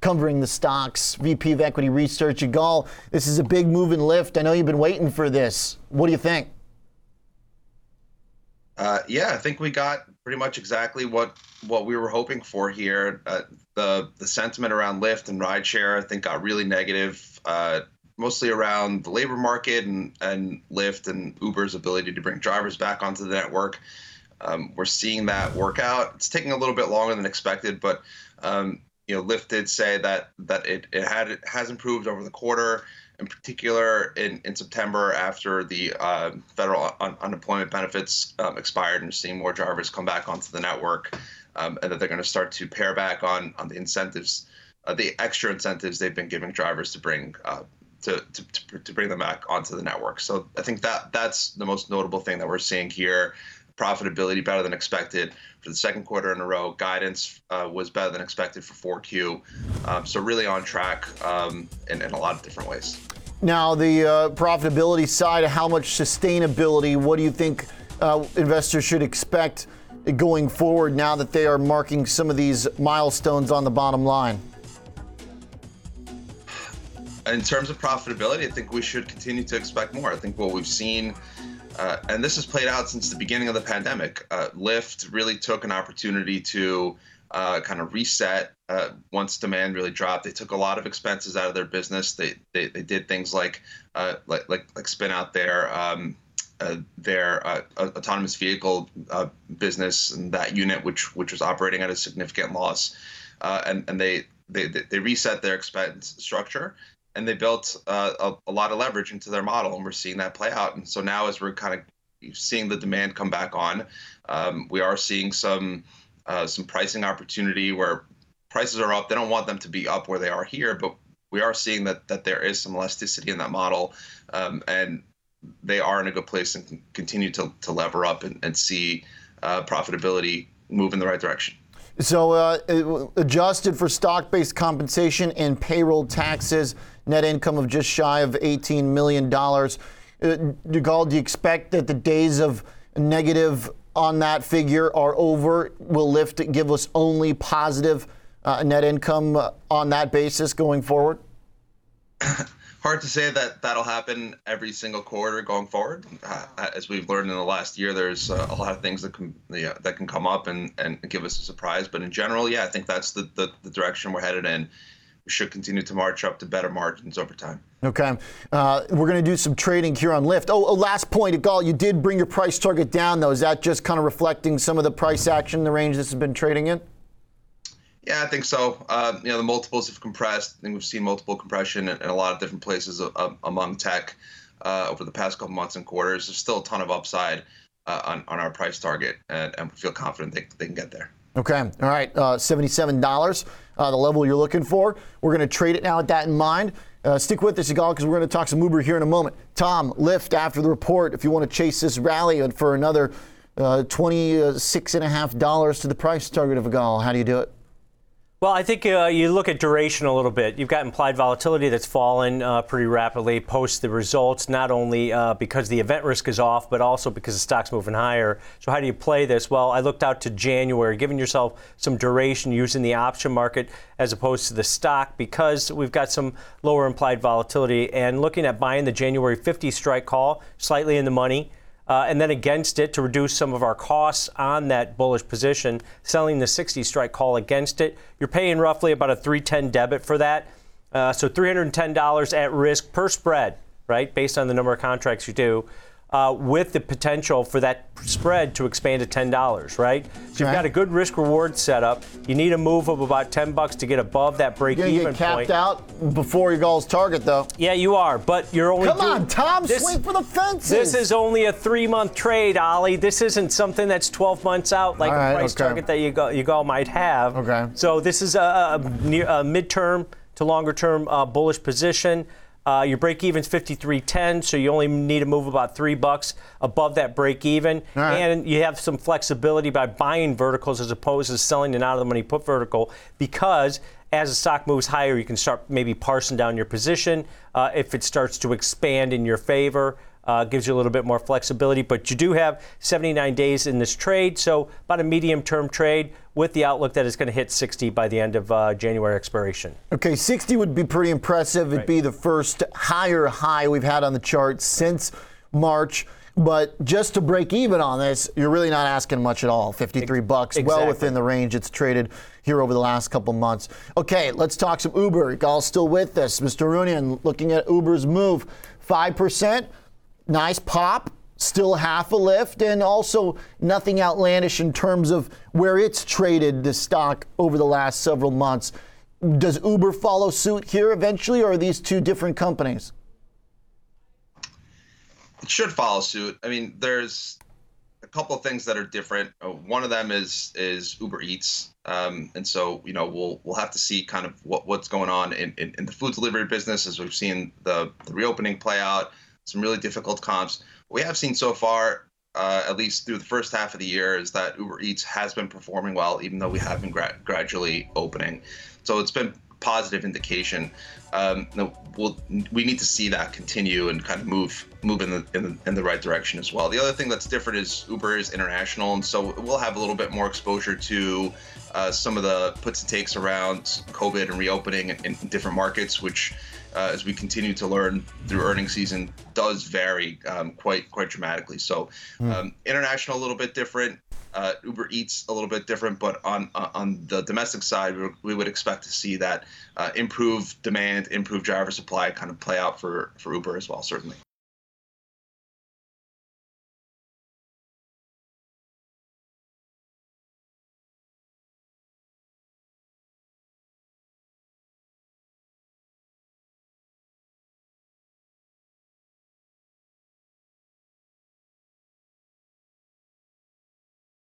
covering the stocks, VP of Equity Research. Yigal, this is a big move in Lyft. I know you've been waiting for this. What do you think? Uh, yeah, I think we got pretty much exactly what what we were hoping for here. Uh, the the sentiment around Lyft and rideshare, I think, got really negative, uh, mostly around the labor market and and Lyft and Uber's ability to bring drivers back onto the network. Um, we're seeing that work out. It's taking a little bit longer than expected, but um, you know, Lyft did say that that it, it had it has improved over the quarter in particular in, in September after the uh, federal un- unemployment benefits um, expired and seeing more drivers come back onto the network um, and that they're going to start to pare back on, on the incentives, uh, the extra incentives they've been giving drivers to bring uh, to, to, to bring them back onto the network. So I think that that's the most notable thing that we're seeing here profitability better than expected for the second quarter in a row. Guidance uh, was better than expected for 4Q. Um, so really on track um, in, in, a lot of different ways. Now, the uh, profitability side, how much sustainability, what do you think uh, investors should expect going forward now that they are marking some of these milestones on the bottom line? In terms of profitability, I think we should continue to expect more. I think what we've seen uh, and this has played out since the beginning of the pandemic. Uh, Lyft really took an opportunity to uh, kind of reset uh, once demand really dropped. They took a lot of expenses out of their business. They they, they did things like uh, like like like spin out their um, uh, their autonomous vehicle business and that unit, which which was operating at a significant loss, and and they they they reset their expense structure and they built uh, a, a, lot of leverage into their model, and we're seeing that play out. And so now, as we're kind of seeing the demand come back on, um, we are seeing some uh, some pricing opportunity where prices are up. They don't want them to be up where they are here, but we are seeing that that there is some elasticity in that model, um, and they are in a good place and can continue to, to lever up and, and see uh, profitability move in the right direction. So, uh, adjusted for stock based compensation and payroll taxes, net income of just shy of $18 million. Uh, Yigal, do you expect that the days of negative on that figure are over? Will Lyft give us only positive uh, net income uh, on that basis going forward? hard to say that that'll happen every single quarter going forward. Uh, as we've learned in the last year, there's uh, a lot of things that can yeah, that can come up and, and give us a surprise. But in general, yeah, I think that's the, the, the direction we're headed in. Should continue to march up to better margins over time. Okay. Uh, we're going to do some trading here on Lyft. Oh, oh last point, Yigal, you did bring your price target down, though. Is that just kind of reflecting some of the price action, the range this has been trading in? Yeah, I think so. Uh, you know, the multiples have compressed. I think we've seen multiple compression in, in a lot of different places uh, among tech uh, over the past couple months and quarters. There's still a ton of upside uh, on, on our price target, and, and we feel confident they, they can get there. Okay. All right. Uh, $77, uh, the level you're looking for. We're going to trade it now with that in mind. stick with us, Yigal, because we're going to talk some Uber here in a moment. Tom, Lyft after the report if you want to chase this rally and for another $26.5 to the price target of Yigal. How do you do it? Well, I think uh, you look at duration a little bit. You've got implied volatility that's fallen uh, pretty rapidly post the results, not only uh, because the event risk is off, but also because the stock's moving higher. So, how do you play this? Well, I looked out to January, giving yourself some duration using the option market as opposed to the stock because we've got some lower implied volatility. And looking at buying the January 50 strike call, slightly in the money uh, and then against it to reduce some of our costs on that bullish position, selling the 60 strike call against it. You're paying roughly about a 310 debit for that. Uh, so $310 at risk per spread, right, based on the number of contracts you do uh, with the potential for that spread to expand to ten dollars, right? So you've got a good risk reward setup. You need a move of about ten bucks to get above that break even get capped out before your goal's target, though. Yeah, you are, but you're only. Come doing, on, Tom, this, swing for the fences. This is only a three-month trade, Ollie. This isn't something that's 12 months out like right, a price okay. target that you go, you go might have. Okay. So this is a, a, a midterm to longer-term uh, bullish position. Uh, your break even's 53.10, so you only need to move about three bucks above that break even, right. and you have some flexibility by buying verticals as opposed to selling an out of the money put vertical because as the stock moves higher, you can start maybe parsing down your position uh, if it starts to expand in your favor. Uh, gives you a little bit more flexibility. But you do have 79 days in this trade, so about a medium term trade with the outlook that it's going to hit 60 by the end of uh, January expiration. Okay, 60 would be pretty impressive. It'd Right. be the first higher high we've had on the chart since March. But just to break even on this, you're really not asking much at all. 53 bucks, well within the range it's traded here over the last couple months. Okay, let's talk some Uber. All still with us? Mr. Runian, looking at Uber's move, 5%, nice pop, still half a Lyft, and also nothing outlandish in terms of where it's traded the stock over the last several months. Does Uber follow suit here eventually, or are these two different companies? it should follow suit. I mean, there's a couple of things that are different. Uh, one of them is is Uber Eats, um, and so you know we'll we'll have to see kind of what what's going on in, in, in the food delivery business as we've seen the, the reopening play out. Some really difficult comps. What we have seen so far, uh, at least through the first half of the year, is that Uber Eats has been performing well, even though we have been gra- gradually opening. So it's been positive indication. Um, we'll, we need to see that continue and kind of move move in the, in the in the right direction as well. The other thing that's different is Uber is international, and so we'll have a little bit more exposure to uh, some of the puts and takes around COVID and reopening in, in different markets, which. Uh, as we continue to learn through earnings season, does vary um, quite quite dramatically. So, um, international a little bit different, uh, Uber Eats a little bit different, but on uh, on the domestic side, we, we would expect to see that uh, improved demand, improved driver supply kind of play out for for Uber as well, certainly.